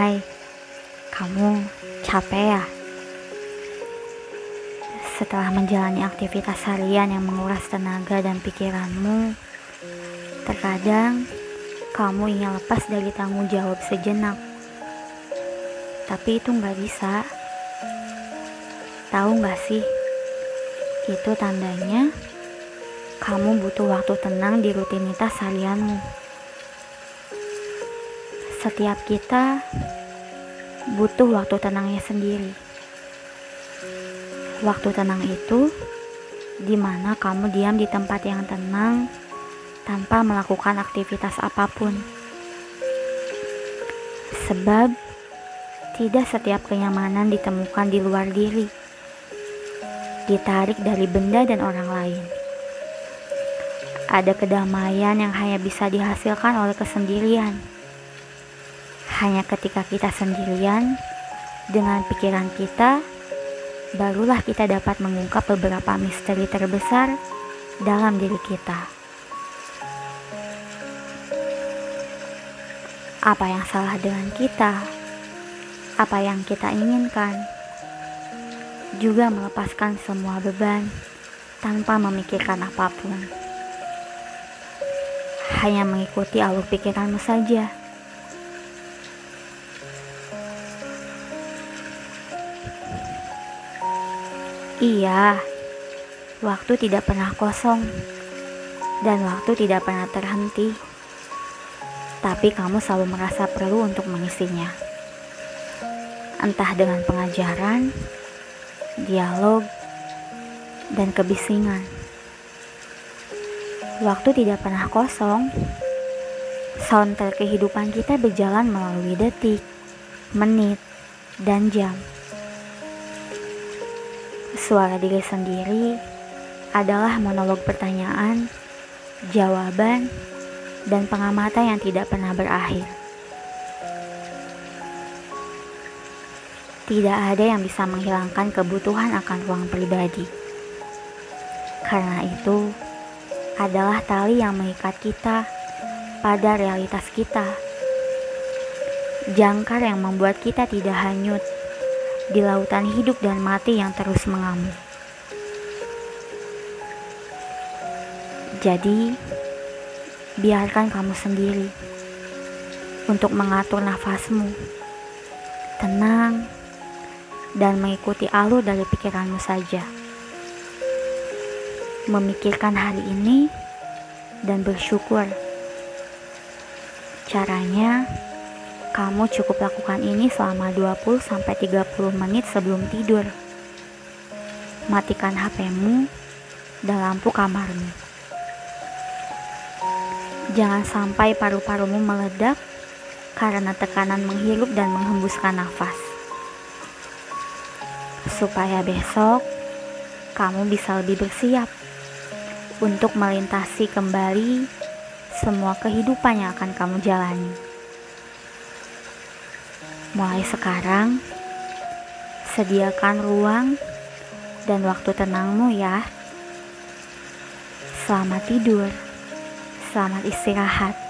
Hai, kamu capek ya? Setelah menjalani aktivitas harian yang menguras tenaga dan pikiranmu, terkadang kamu ingin lepas dari tanggung jawab sejenak. Tapi itu nggak bisa. Tahu nggak sih? Itu tandanya kamu butuh waktu tenang di rutinitas harianmu. Setiap kita butuh waktu tenangnya sendiri. Waktu tenang itu di mana kamu diam di tempat yang tenang tanpa melakukan aktivitas apa pun. Sebab tidak setiap kenyamanan ditemukan di luar diri. Ditarik dari benda dan orang lain. Ada kedamaian yang hanya bisa dihasilkan oleh kesendirian. Hanya ketika kita sendirian dengan pikiran kita barulah kita dapat mengungkap beberapa misteri terbesar dalam diri kita. Apa yang salah dengan kita? Apa yang kita inginkan? Juga melepaskan semua beban tanpa memikirkan apa pun. Hanya mengikuti alur pikiranmu saja. Iya, waktu tidak pernah kosong dan waktu tidak pernah terhenti. Tapi kamu selalu merasa perlu untuk mengisinya. Entah dengan pengajaran, dialog, dan kebisingan. Waktu tidak pernah kosong. Soundtrack kehidupan kita berjalan melalui detik, menit, dan jam. Suara diri sendiri adalah monolog pertanyaan, jawaban, dan pengamatan yang tidak pernah berakhir. Tidak ada yang bisa menghilangkan kebutuhan akan ruang pribadi. Karena itu adalah tali yang mengikat kita pada realitas kita. Jangkar yang membuat kita tidak hanyut di lautan hidup dan mati yang terus mengamuk. Jadi, biarkan kamu sendiri untuk mengatur nafasmu, tenang, dan mengikuti alur dari pikiranmu saja. Memikirkan hari ini dan bersyukur. Caranya, kamu cukup lakukan ini selama 20-30 menit sebelum tidur. Matikan HP-mu dan lampu kamarmu. Jangan sampai paru-parumu meledak karena tekanan menghirup dan menghembuskan nafas. Supaya besok kamu bisa lebih bersiap untuk melintasi kembali semua kehidupan yang akan kamu jalani. Mulai sekarang, sediakan ruang dan waktu tenangmu ya. Selamat tidur, selamat istirahat.